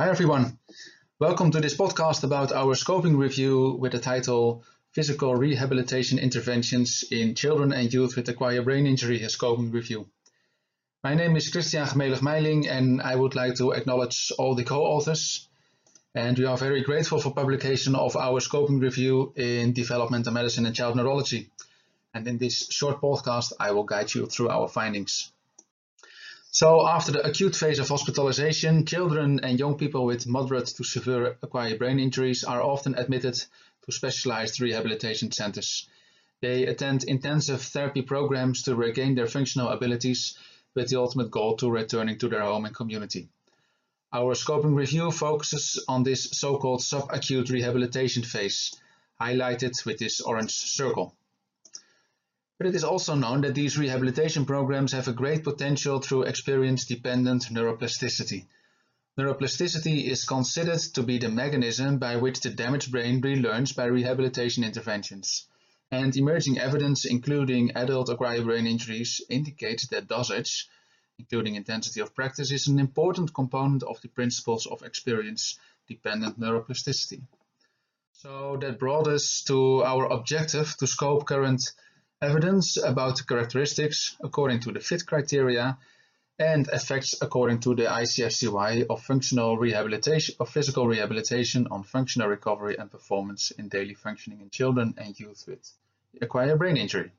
Hi everyone. Welcome to this podcast about our scoping review with the title Physical Rehabilitation Interventions in Children and Youth with Acquired Brain Injury, a scoping review. My name is Christian Gemelig-Meiling and I would like to acknowledge all the co-authors. And we are very grateful for publication of our scoping review in Developmental Medicine and Child Neurology. And in this short podcast, I will guide you through our findings. So after the acute phase of hospitalization, children and young people with moderate to severe acquired brain injuries are often admitted to specialized rehabilitation centers. They attend intensive therapy programs to regain their functional abilities with the ultimate goal to returning to their home and community. Our scoping review focuses on this so-called subacute rehabilitation phase, highlighted with this orange circle. But it is also known that these rehabilitation programs have a great potential through experience-dependent neuroplasticity. Neuroplasticity is considered to be the mechanism by which the damaged brain relearns by rehabilitation interventions. And emerging evidence, including adult acquired brain injuries, indicates that dosage, including intensity of practice, is an important component of the principles of experience-dependent neuroplasticity. So that brought us to our objective to scope current evidence about the characteristics according to the FITT criteria and effects according to the ICF-CY of functional rehabilitation of physical rehabilitation on functional recovery and performance in daily functioning in children and youth with acquired brain injury.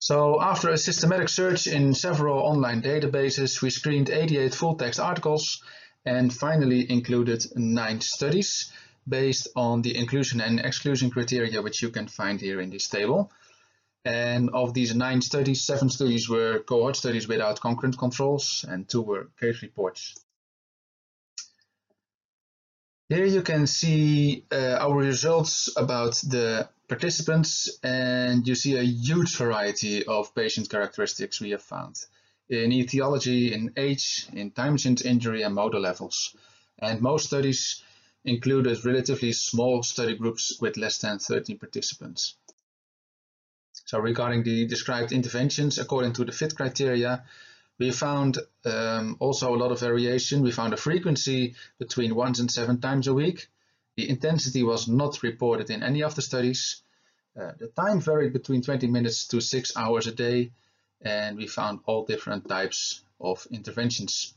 So after a systematic search in several online databases, we screened 88 full-text articles and finally included nine studies based on the inclusion and exclusion criteria which you can find here in this table. And of these nine studies, seven studies were cohort studies without concurrent controls and two were case reports. Here you can see uh, our results about the participants and you see a huge variety of patient characteristics we have found in etiology, in age, in time since injury and motor levels. And most studies included relatively small study groups with less than 13 participants. So regarding the described interventions, according to the FITT criteria, we found um, also a lot of variation. We found a frequency between once and seven times a week. The intensity was not reported in any of the studies. Uh, the time varied between 20 minutes to six hours a day. And we found all different types of interventions.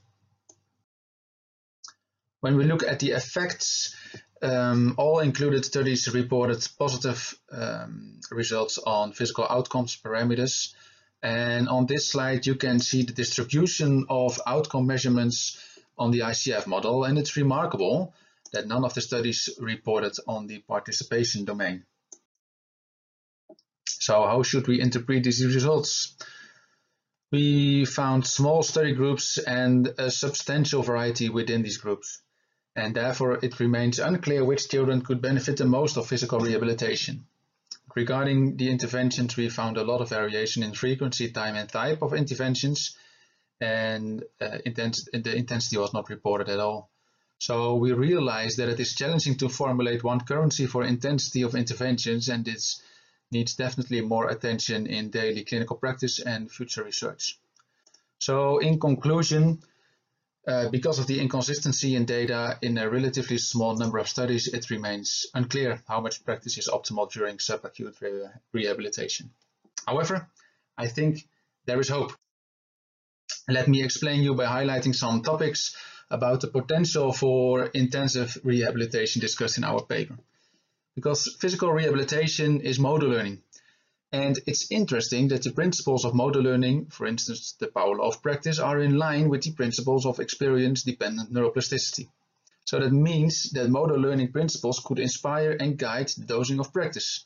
When we look at the effects, um, all included studies reported positive um, results on physical outcomes parameters. And on this slide, you can see the distribution of outcome measurements on the ICF model. And it's remarkable that none of the studies reported on the participation domain. So how should we interpret these results? We found small study groups and a substantial variety within these groups and therefore it remains unclear which children could benefit the most of physical rehabilitation. Regarding the interventions, we found a lot of variation in frequency, time and type of interventions, and uh, intens the intensity was not reported at all. So we realized that it is challenging to formulate one currency for intensity of interventions, and this needs definitely more attention in daily clinical practice and future research. So in conclusion, uh, because of the inconsistency in data in a relatively small number of studies, it remains unclear how much practice is optimal during subacute re rehabilitation. However, I think there is hope. Let me explain you by highlighting some topics about the potential for intensive rehabilitation discussed in our paper. Because physical rehabilitation is motor learning, and it's interesting that the principles of motor learning, for instance, the power law of practice, are in line with the principles of experience-dependent neuroplasticity. So that means that motor learning principles could inspire and guide the dosing of practice.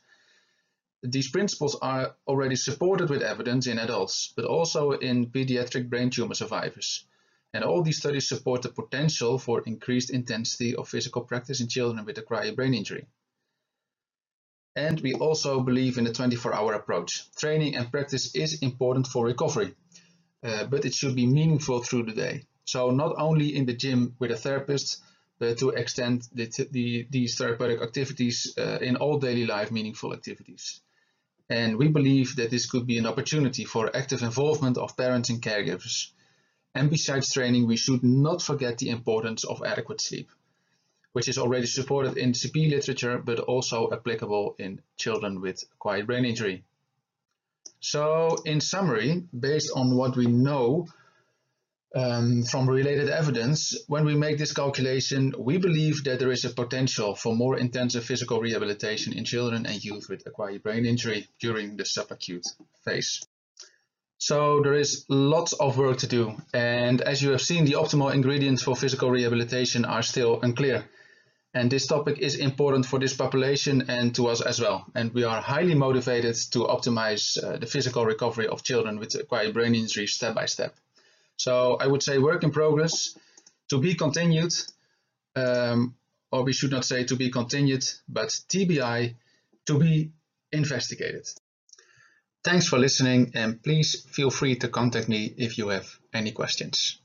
These principles are already supported with evidence in adults, but also in pediatric brain tumor survivors. And all these studies support the potential for increased intensity of physical practice in children with acquired brain injury. And we also believe in the 24-hour approach. Training and practice is important for recovery, uh, but it should be meaningful through the day. So not only in the gym with a therapist, but to extend the, the, these therapeutic activities uh, in all daily life meaningful activities. And we believe that this could be an opportunity for active involvement of parents and caregivers. And besides training, we should not forget the importance of adequate sleep, which is already supported in CP literature, but also applicable in children with acquired brain injury. So in summary, based on what we know um, from related evidence, when we make this calculation, we believe that there is a potential for more intensive physical rehabilitation in children and youth with acquired brain injury during the subacute phase. So there is lots of work to do. And as you have seen, the optimal ingredients for physical rehabilitation are still unclear. And this topic is important for this population and to us as well. And we are highly motivated to optimize uh, the physical recovery of children with acquired brain injury step by step. So I would say work in progress to be continued, um, or we should not say to be continued, but TBI to be investigated. Thanks for listening and please feel free to contact me if you have any questions.